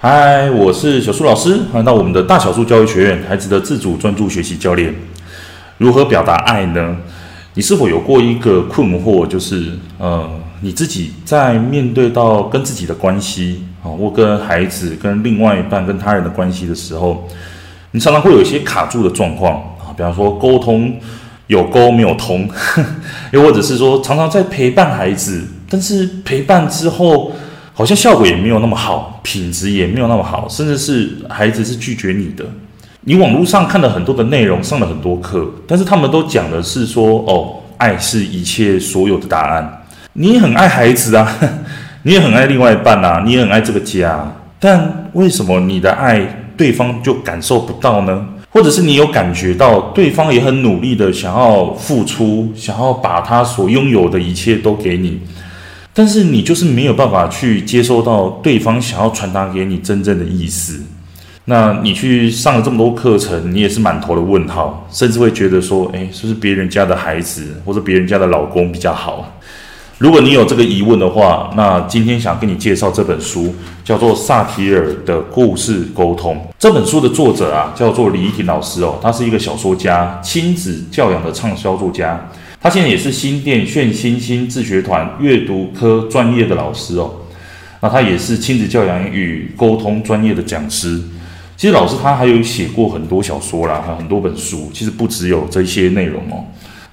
嗨，我是小树老师，欢迎到我们的大小树教育学院，孩子的自主专注学习教练。如何表达爱呢？你是否有过一个困惑，就是呃，你自己在面对到跟自己的关系啊，或跟孩子、跟另外一半、跟他人的关系的时候，你常常会有一些卡住的状况啊，比方说沟通有沟没有通，又或者是说常常在陪伴孩子，但是陪伴之后。好像效果也没有那么好，品质也没有那么好，甚至是孩子是拒绝你的。你网络上看了很多的内容，上了很多课，但是他们都讲的是说，哦，爱是一切所有的答案。你很爱孩子啊，你也很爱另外一半啊，你也很爱这个家，但为什么你的爱对方就感受不到呢？或者是你有感觉到对方也很努力的想要付出，想要把他所拥有的一切都给你？但是你就是没有办法去接收到对方想要传达给你真正的意思。那你去上了这么多课程，你也是满头的问号，甚至会觉得说，诶，是不是别人家的孩子或者别人家的老公比较好？如果你有这个疑问的话，那今天想跟你介绍这本书，叫做《萨提尔的故事沟通》。这本书的作者啊，叫做李怡婷老师哦，他是一个小说家，亲子教养的畅销作家。他现在也是新店炫星星自学团阅读科专业的老师哦，那他也是亲子教养与沟通专业的讲师。其实老师他还有写过很多小说啦，还有很多本书，其实不只有这些内容哦。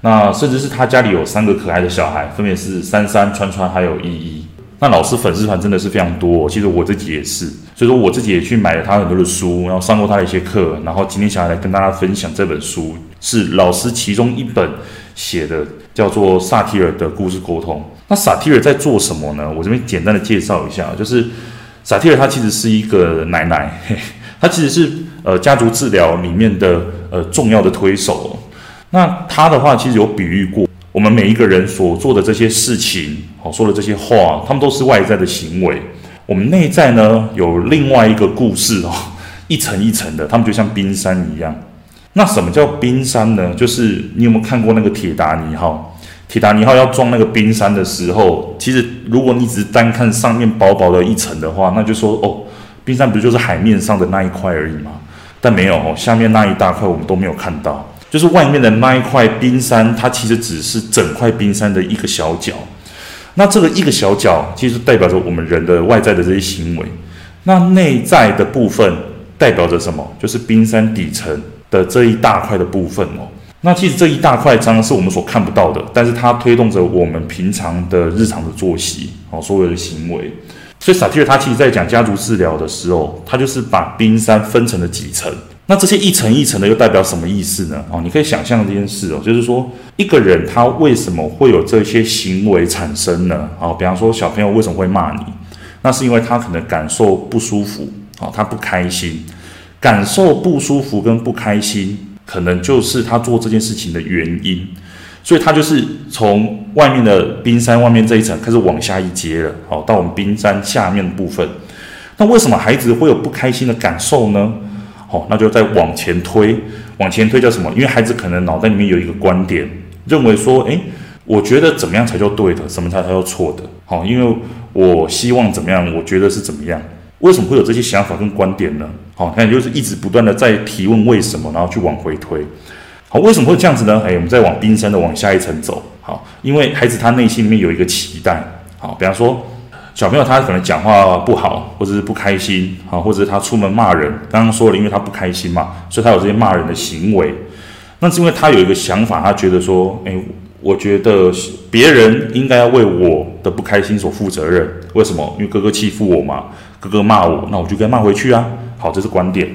那甚至是他家里有三个可爱的小孩，分别是珊珊、川川还有依依。那老师粉丝团真的是非常多，其实我自己也是，所以说我自己也去买了他很多的书，然后上过他的一些课，然后今天想要来跟大家分享这本书，是老师其中一本。写的叫做萨提尔的故事沟通。那萨提尔在做什么呢？我这边简单的介绍一下，就是萨提尔他其实是一个奶奶，嘿，他其实是呃家族治疗里面的呃重要的推手。那他的话其实有比喻过，我们每一个人所做的这些事情，哦说的这些话，他们都是外在的行为。我们内在呢有另外一个故事哦，一层一层的，他们就像冰山一样。那什么叫冰山呢？就是你有没有看过那个铁达尼号？铁达尼号要撞那个冰山的时候，其实如果你只是单看上面薄薄的一层的话，那就说哦，冰山不就是海面上的那一块而已吗？但没有哦，下面那一大块我们都没有看到，就是外面的那一块冰山，它其实只是整块冰山的一个小角。那这个一个小角，其实代表着我们人的外在的这些行为。那内在的部分代表着什么？就是冰山底层。的这一大块的部分哦，那其实这一大块章是我们所看不到的，但是它推动着我们平常的日常的作息哦，所有的行为。所以萨提尔他其实在讲家族治疗的时候，他就是把冰山分成了几层。那这些一层一层的又代表什么意思呢？哦，你可以想象这件事哦，就是说一个人他为什么会有这些行为产生呢？哦，比方说小朋友为什么会骂你？那是因为他可能感受不舒服哦，他不开心。感受不舒服跟不开心，可能就是他做这件事情的原因，所以他就是从外面的冰山外面这一层开始往下一阶了，好，到我们冰山下面的部分。那为什么孩子会有不开心的感受呢？好，那就再往前推，往前推叫什么？因为孩子可能脑袋里面有一个观点，认为说，诶，我觉得怎么样才叫对的，什么才叫错的？好，因为我希望怎么样，我觉得是怎么样。为什么会有这些想法跟观点呢？好，那就是一直不断的在提问为什么，然后去往回推。好，为什么会这样子呢？哎，我们再往冰山的往下一层走。好，因为孩子他内心里面有一个期待。好，比方说小朋友他可能讲话不好，或者是不开心，好，或者是他出门骂人。刚刚说了，因为他不开心嘛，所以他有这些骂人的行为。那是因为他有一个想法，他觉得说，哎，我觉得别人应该要为我的不开心所负责任。为什么？因为哥哥欺负我嘛。哥哥骂我，那我就该骂回去啊。好，这是观点。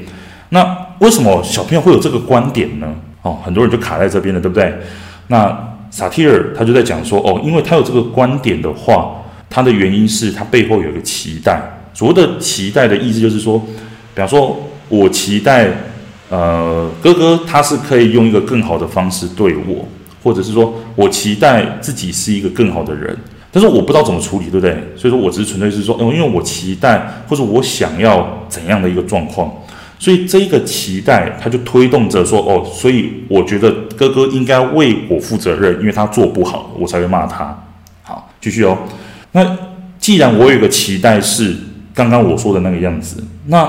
那为什么小朋友会有这个观点呢？哦，很多人就卡在这边了，对不对？那萨提尔他就在讲说，哦，因为他有这个观点的话，他的原因是他背后有一个期待。所谓的期待的意思就是说，比方说我期待，呃，哥哥他是可以用一个更好的方式对我，或者是说我期待自己是一个更好的人。但是我不知道怎么处理，对不对？所以说我只是纯粹是说，因为我期待或者我想要怎样的一个状况，所以这一个期待它就推动着说，哦，所以我觉得哥哥应该为我负责任，因为他做不好，我才会骂他。好，继续哦。那既然我有一个期待是刚刚我说的那个样子。那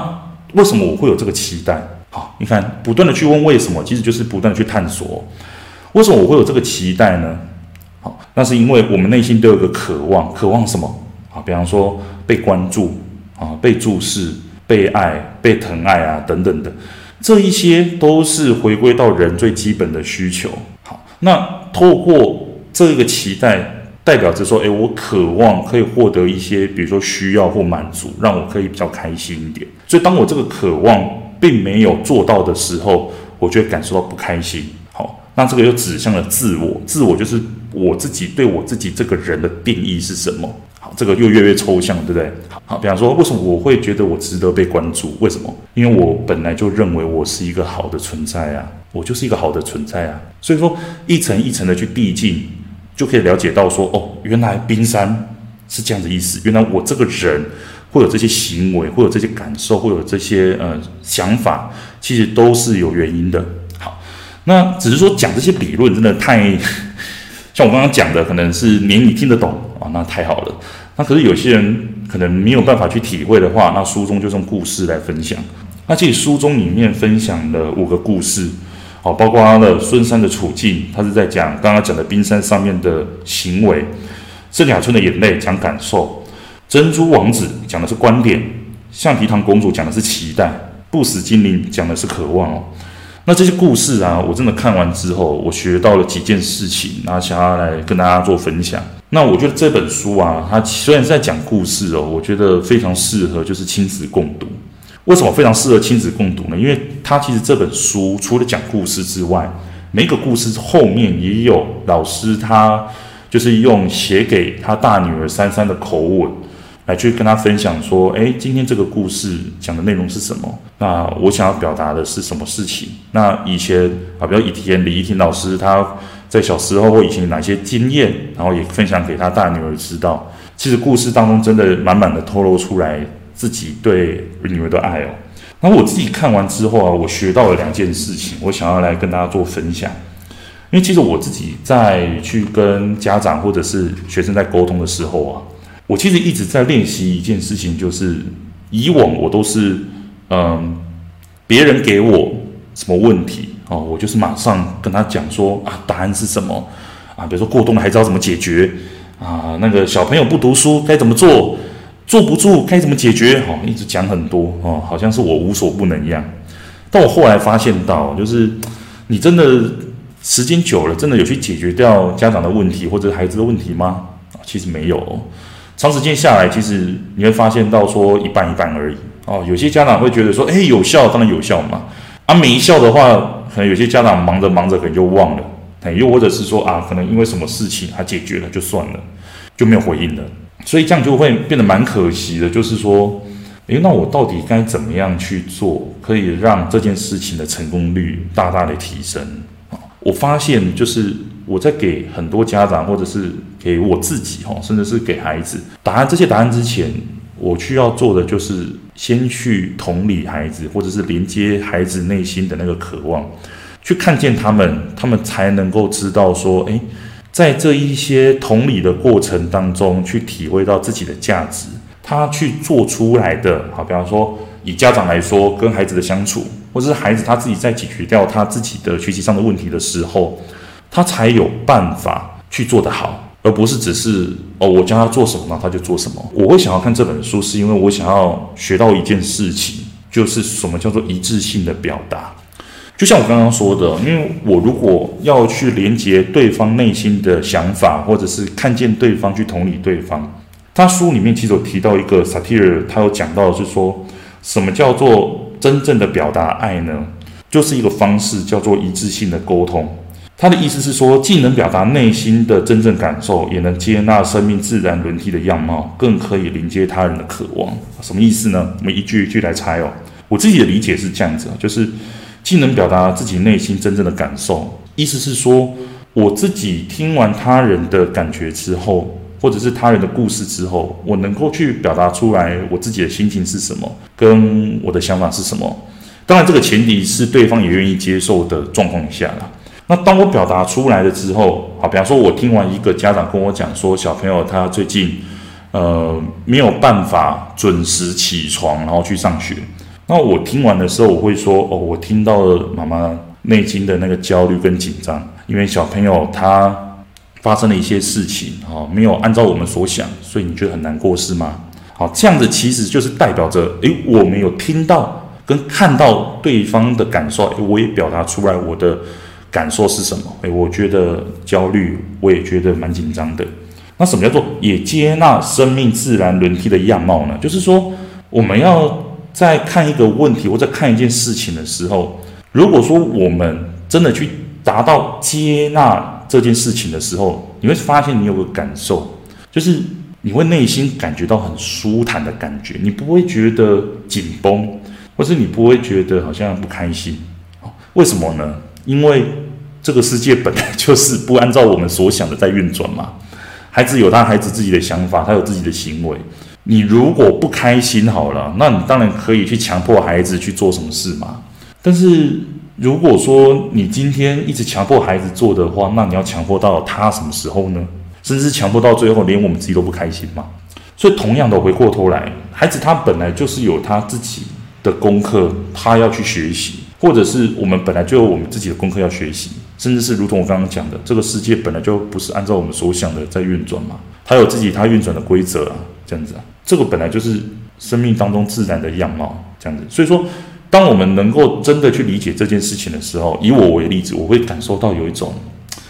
为什么我会有这个期待？好，你看，不断的去问为什么，其实就是不断的去探索。为什么我会有这个期待呢？那是因为我们内心都有个渴望，渴望什么？啊，比方说被关注啊，被注视、被爱、被疼爱啊，等等的，这一些都是回归到人最基本的需求。好，那透过这个期待，代表着说，诶，我渴望可以获得一些，比如说需要或满足，让我可以比较开心一点。所以，当我这个渴望并没有做到的时候，我就会感受到不开心。那这个又指向了自我，自我就是我自己对我自己这个人的定义是什么？好，这个又越来越抽象，对不对？好，比方说，为什么我会觉得我值得被关注？为什么？因为我本来就认为我是一个好的存在啊，我就是一个好的存在啊。所以说，一层一层的去递进，就可以了解到说，哦，原来冰山是这样的意思。原来我这个人会有这些行为，会有这些感受，会有这些呃想法，其实都是有原因的。那只是说讲这些理论真的太。像我刚刚讲的，可能是连你听得懂啊，那太好了。那可是有些人可能没有办法去体会的话，那书中就用故事来分享。那这书中里面分享了五个故事，哦，包括了孙山的处境，他是在讲刚刚讲的冰山上面的行为；圣雅村的眼泪讲感受；珍珠王子讲的是观点；橡皮糖公主讲的是期待；不死精灵讲的是渴望哦。那这些故事啊，我真的看完之后，我学到了几件事情，那想要来跟大家做分享。那我觉得这本书啊，它虽然是在讲故事哦，我觉得非常适合就是亲子共读。为什么非常适合亲子共读呢？因为它其实这本书除了讲故事之外，每个故事后面也有老师他就是用写给他大女儿珊珊的口吻。来去跟他分享说，诶，今天这个故事讲的内容是什么？那我想要表达的是什么事情？那以前啊，比如以前李怡婷老师他在小时候或以前哪些经验，然后也分享给他大女儿知道。其实故事当中真的满满的透露出来自己对女儿的爱哦。那我自己看完之后啊，我学到了两件事情，我想要来跟大家做分享。因为其实我自己在去跟家长或者是学生在沟通的时候啊。我其实一直在练习一件事情，就是以往我都是，嗯，别人给我什么问题哦，我就是马上跟他讲说啊，答案是什么啊？比如说过冬了还知道怎么解决啊？那个小朋友不读书该怎么做？坐不住该怎么解决？哦，一直讲很多哦，好像是我无所不能一样。但我后来发现到，就是你真的时间久了，真的有去解决掉家长的问题或者孩子的问题吗？啊，其实没有。长时间下来，其实你会发现到说一半一半而已哦。有些家长会觉得说，诶，有效，当然有效嘛。啊，没效的话，可能有些家长忙着忙着可能就忘了，哎，又或者是说啊，可能因为什么事情他解决了就算了，就没有回应了。所以这样就会变得蛮可惜的。就是说，诶，那我到底该怎么样去做，可以让这件事情的成功率大大的提升？我发现就是。我在给很多家长，或者是给我自己，哈，甚至是给孩子答案，这些答案之前，我需要做的就是先去同理孩子，或者是连接孩子内心的那个渴望，去看见他们，他们才能够知道说，诶，在这一些同理的过程当中，去体会到自己的价值，他去做出来的，好，比方说以家长来说，跟孩子的相处，或者是孩子他自己在解决掉他自己的学习上的问题的时候。他才有办法去做得好，而不是只是哦，我教他做什么，他就做什么。我会想要看这本书，是因为我想要学到一件事情，就是什么叫做一致性的表达。就像我刚刚说的，因为我如果要去连接对方内心的想法，或者是看见对方去同理对方，他书里面其实有提到一个萨提尔，他有讲到的是说，什么叫做真正的表达爱呢？就是一个方式，叫做一致性的沟通。他的意思是说，既能表达内心的真正感受，也能接纳生命自然轮替的样貌，更可以连接他人的渴望。什么意思呢？我们一句一句来猜哦。我自己的理解是这样子，就是既能表达自己内心真正的感受，意思是说，我自己听完他人的感觉之后，或者是他人的故事之后，我能够去表达出来我自己的心情是什么，跟我的想法是什么。当然，这个前提是对方也愿意接受的状况下啦。那当我表达出来了之后，好，比方说，我听完一个家长跟我讲说，小朋友他最近呃，没有办法准时起床，然后去上学。那我听完的时候，我会说：哦，我听到了妈妈内心的那个焦虑跟紧张，因为小朋友他发生了一些事情，哈，没有按照我们所想，所以你觉得很难过是吗？好，这样子其实就是代表着，诶，我没有听到跟看到对方的感受，诶，我也表达出来我的感受是什么？诶，我觉得焦虑，我也觉得蛮紧张的。那什么叫做也接纳生命自然轮替的样貌呢？就是说，我们要。在看一个问题或者看一件事情的时候，如果说我们真的去达到接纳这件事情的时候，你会发现你有个感受，就是你会内心感觉到很舒坦的感觉，你不会觉得紧绷，或是你不会觉得好像不开心。为什么呢？因为这个世界本来就是不按照我们所想的在运转嘛。孩子有他孩子自己的想法，他有自己的行为。你如果不开心好了，那你当然可以去强迫孩子去做什么事嘛。但是如果说你今天一直强迫孩子做的话，那你要强迫到他什么时候呢？甚至强迫到最后连我们自己都不开心嘛。所以同样的，回过头来，孩子他本来就是有他自己的功课，他要去学习，或者是我们本来就有我们自己的功课要学习，甚至是如同我刚刚讲的，这个世界本来就不是按照我们所想的在运转嘛，它有自己它运转的规则啊。这样子啊，这个本来就是生命当中自然的样貌，这样子。所以说，当我们能够真的去理解这件事情的时候，以我为例子，我会感受到有一种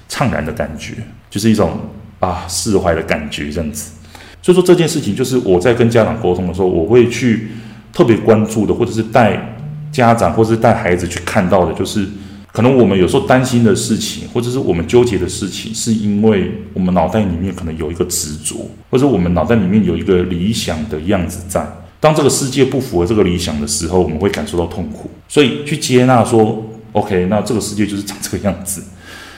怅然的感觉，就是一种啊释怀的感觉，这样子。所以说这件事情，就是我在跟家长沟通的时候，我会去特别关注的，或者是带家长，或是带孩子去看到的，就是。可能我们有时候担心的事情，或者是我们纠结的事情，是因为我们脑袋里面可能有一个执着，或者我们脑袋里面有一个理想的样子在。当这个世界不符合这个理想的时候，我们会感受到痛苦。所以去接纳说，OK，那这个世界就是长这个样子，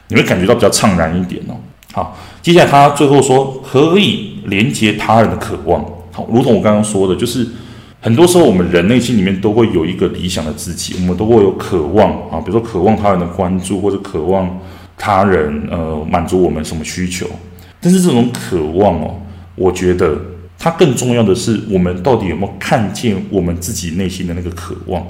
你会感觉到比较怅然一点哦。好，接下来他最后说，可以连接他人的渴望。好，如同我刚刚说的，就是。很多时候，我们人内心里面都会有一个理想的自己，我们都会有渴望啊，比如说渴望他人的关注，或者渴望他人呃满足我们什么需求。但是这种渴望哦，我觉得它更重要的是，我们到底有没有看见我们自己内心的那个渴望？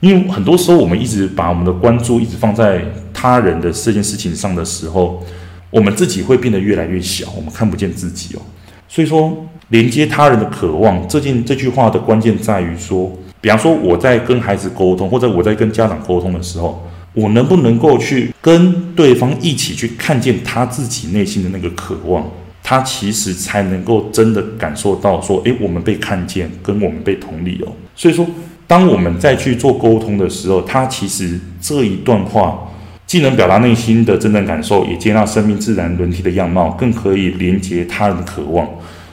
因为很多时候，我们一直把我们的关注一直放在他人的这件事情上的时候，我们自己会变得越来越小，我们看不见自己哦。所以说。连接他人的渴望，这件这句话的关键在于说，比方说我在跟孩子沟通，或者我在跟家长沟通的时候，我能不能够去跟对方一起去看见他自己内心的那个渴望，他其实才能够真的感受到说，诶，我们被看见，跟我们被同理哦。所以说，当我们再去做沟通的时候，他其实这一段话既能表达内心的真正感受，也接纳生命自然轮替的样貌，更可以连接他人的渴望。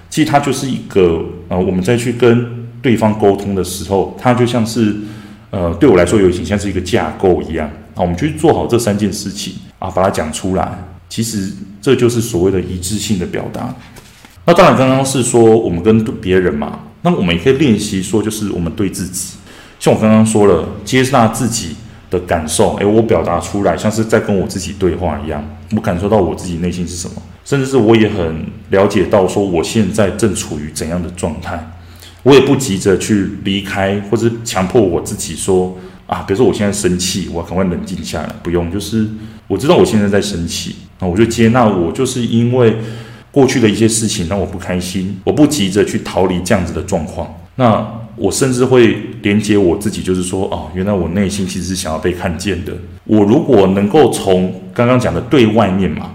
其实它就是一个呃，我们再去跟对方沟通的时候，它就像是呃，对我来说有点像是一个架构一样啊。我们去做好这三件事情啊，把它讲出来。其实这就是所谓的一致性的表达。那当然，刚刚是说我们跟别人嘛，那我们也可以练习说，就是我们对自己。像我刚刚说了，接纳自己的感受，诶，我表达出来，像是在跟我自己对话一样，我感受到我自己内心是什么。甚至是我也很了解到，说我现在正处于怎样的状态，我也不急着去离开，或者强迫我自己说啊，比如说我现在生气，我赶快冷静下来，不用，就是我知道我现在在生气，那我就接纳我就是因为过去的一些事情让我不开心，我不急着去逃离这样子的状况，那我甚至会连接我自己，就是说哦，原来我内心其实是想要被看见的，我如果能够从刚刚讲的对外面嘛。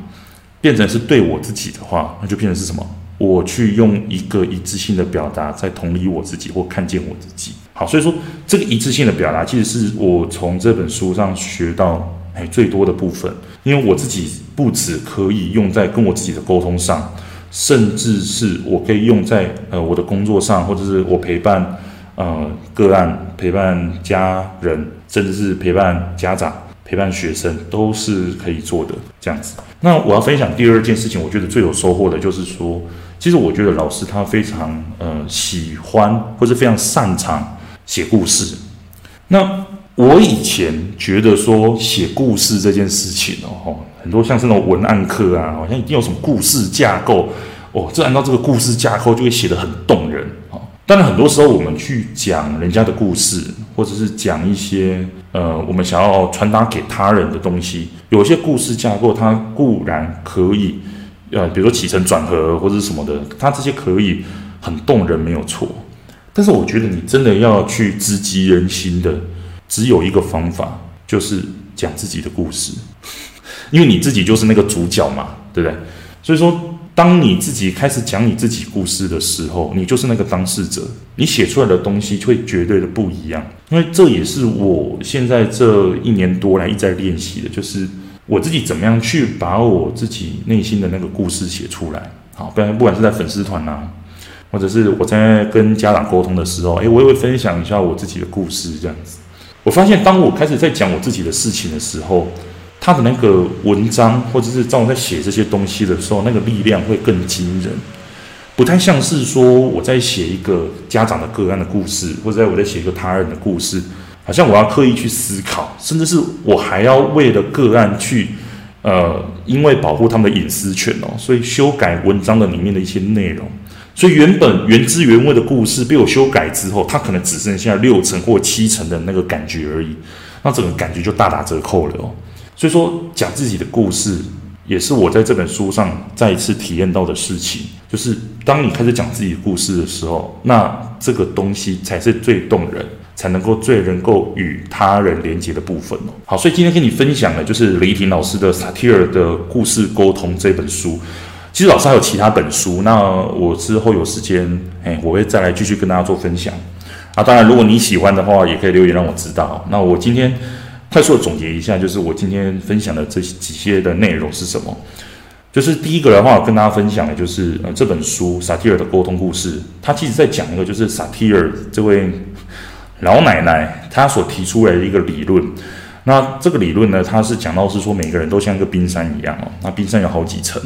变成是对我自己的话，那就变成是什么？我去用一个一致性的表达，在同理我自己或看见我自己。好，所以说这个一致性的表达，其实是我从这本书上学到哎最多的部分。因为我自己不止可以用在跟我自己的沟通上，甚至是我可以用在呃我的工作上，或者是我陪伴呃个案、陪伴家人，甚至是陪伴家长。陪伴学生都是可以做的这样子。那我要分享第二件事情，我觉得最有收获的就是说，其实我觉得老师他非常呃喜欢或是非常擅长写故事。那我以前觉得说写故事这件事情哦，很多像是那种文案课啊，好像一定有什么故事架构哦，这按照这个故事架构就会写得很动。当然，很多时候我们去讲人家的故事，或者是讲一些呃我们想要传达给他人的东西，有些故事架构它固然可以，呃，比如说起承转合或者什么的，它这些可以很动人，没有错。但是我觉得你真的要去直击人心的，只有一个方法，就是讲自己的故事，因为你自己就是那个主角嘛，对不对？所以说。当你自己开始讲你自己故事的时候，你就是那个当事者，你写出来的东西会绝对的不一样。因为这也是我现在这一年多来一直在练习的，就是我自己怎么样去把我自己内心的那个故事写出来。好，不然不管是在粉丝团啊，或者是我在跟家长沟通的时候，诶，我也会分享一下我自己的故事，这样子。我发现，当我开始在讲我自己的事情的时候，他的那个文章，或者是在我在写这些东西的时候，那个力量会更惊人，不太像是说我在写一个家长的个案的故事，或者我在写一个他人的故事，好像我要刻意去思考，甚至是我还要为了个案去，呃，因为保护他们的隐私权哦，所以修改文章的里面的一些内容，所以原本原汁原味的故事被我修改之后，它可能只剩下六成或七成的那个感觉而已，那整个感觉就大打折扣了哦。所以说，讲自己的故事，也是我在这本书上再一次体验到的事情。就是当你开始讲自己的故事的时候，那这个东西才是最动人，才能够最能够与他人连接的部分哦。好，所以今天跟你分享的，就是李婷老师的《萨提尔的故事沟通》这本书。其实老师还有其他本书，那我之后有时间，哎，我会再来继续跟大家做分享。啊，当然，如果你喜欢的话，也可以留言让我知道。那我今天。快速的总结一下，就是我今天分享的这几些的内容是什么？就是第一个的话，跟大家分享的就是呃这本书萨提尔的沟通故事，它其实在讲一个就是萨提尔这位老奶奶她所提出来的一个理论。那这个理论呢，它是讲到是说每个人都像一个冰山一样哦，那冰山有好几层，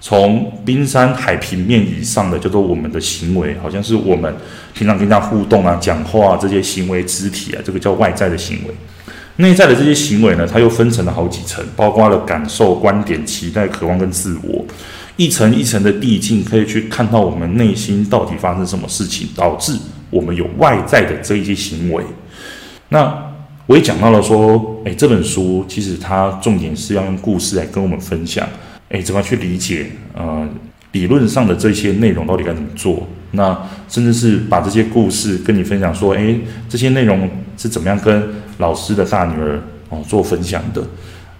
从冰山海平面以上的叫做我们的行为，好像是我们平常跟人家互动啊、讲话啊这些行为、肢体啊，这个叫外在的行为。内在的这些行为呢，它又分成了好几层，包括了感受、观点、期待、渴望跟自我，一层一层的递进，可以去看到我们内心到底发生什么事情，导致我们有外在的这一些行为。那我也讲到了说，诶，这本书其实它重点是要用故事来跟我们分享，诶，怎么去理解，呃，理论上的这些内容到底该怎么做？那甚至是把这些故事跟你分享，说，诶，这些内容是怎么样跟老师的大女儿哦做分享的，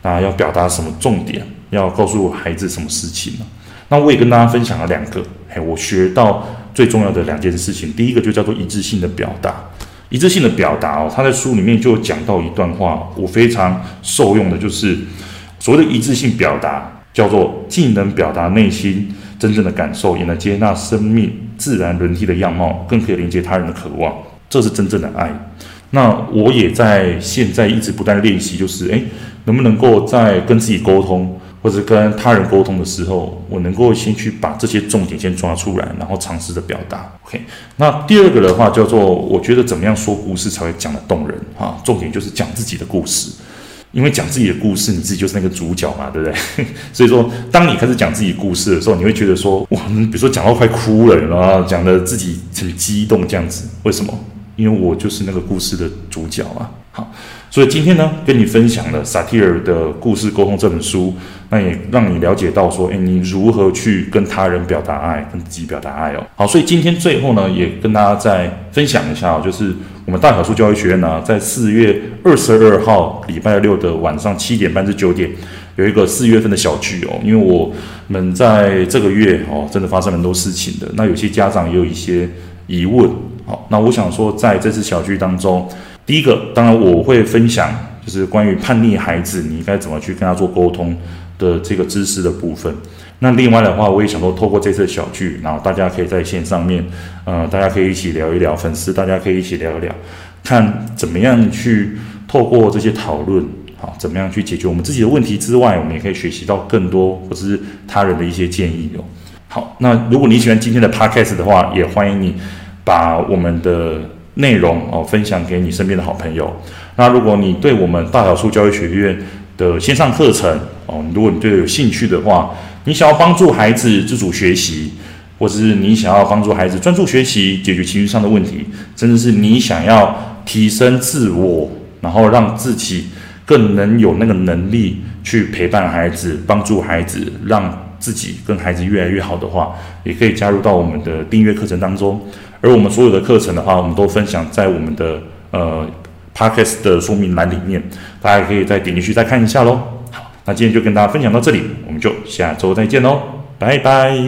那要表达什么重点？要告诉孩子什么事情呢？那我也跟大家分享了两个，哎，我学到最重要的两件事情。第一个就叫做一致性的表达，一致性的表达哦，他在书里面就讲到一段话，我非常受用的，就是所谓的一致性表达，叫做既能表达内心真正的感受，也能接纳生命自然轮替的样貌，更可以连接他人的渴望，这是真正的爱。那我也在现在一直不断练习，就是诶，能不能够在跟自己沟通或者跟他人沟通的时候，我能够先去把这些重点先抓出来，然后尝试着表达。OK，那第二个的话叫做，我觉得怎么样说故事才会讲得动人啊？重点就是讲自己的故事，因为讲自己的故事，你自己就是那个主角嘛，对不对？所以说，当你开始讲自己故事的时候，你会觉得说，哇，比如说讲到快哭了，然后讲得自己很激动这样子，为什么？因为我就是那个故事的主角啊，好，所以今天呢，跟你分享了萨提尔的故事沟通这本书，那也让你了解到说，诶，你如何去跟他人表达爱，跟自己表达爱哦。好，所以今天最后呢，也跟大家再分享一下，就是我们大小数教育学院呢，在四月二十二号礼拜六的晚上七点半至九点，有一个四月份的小聚哦。因为我们在这个月哦，真的发生很多事情的，那有些家长也有一些疑问。好，那我想说，在这次小聚当中，第一个，当然我会分享，就是关于叛逆孩子，你应该怎么去跟他做沟通的这个知识的部分。那另外的话，我也想说，透过这次小聚，然后大家可以在线上面，呃，大家可以一起聊一聊，粉丝大家可以一起聊一聊，看怎么样去透过这些讨论，好，怎么样去解决我们自己的问题之外，我们也可以学习到更多或者是他人的一些建议哦。好，那如果你喜欢今天的 podcast 的话，也欢迎你。把我们的内容哦分享给你身边的好朋友。那如果你对我们大小树教育学院的线上课程哦，如果你对有兴趣的话，你想要帮助孩子自主学习，或者是你想要帮助孩子专注学习，解决情绪上的问题，甚至是你想要提升自我，然后让自己更能有那个能力去陪伴孩子，帮助孩子，让自己跟孩子越来越好的话，也可以加入到我们的订阅课程当中。而我们所有的课程的话，我们都分享在我们的呃 Podcast 的说明栏里面，大家可以再点进去再看一下喽。那今天就跟大家分享到这里，我们就下周再见喽，拜拜。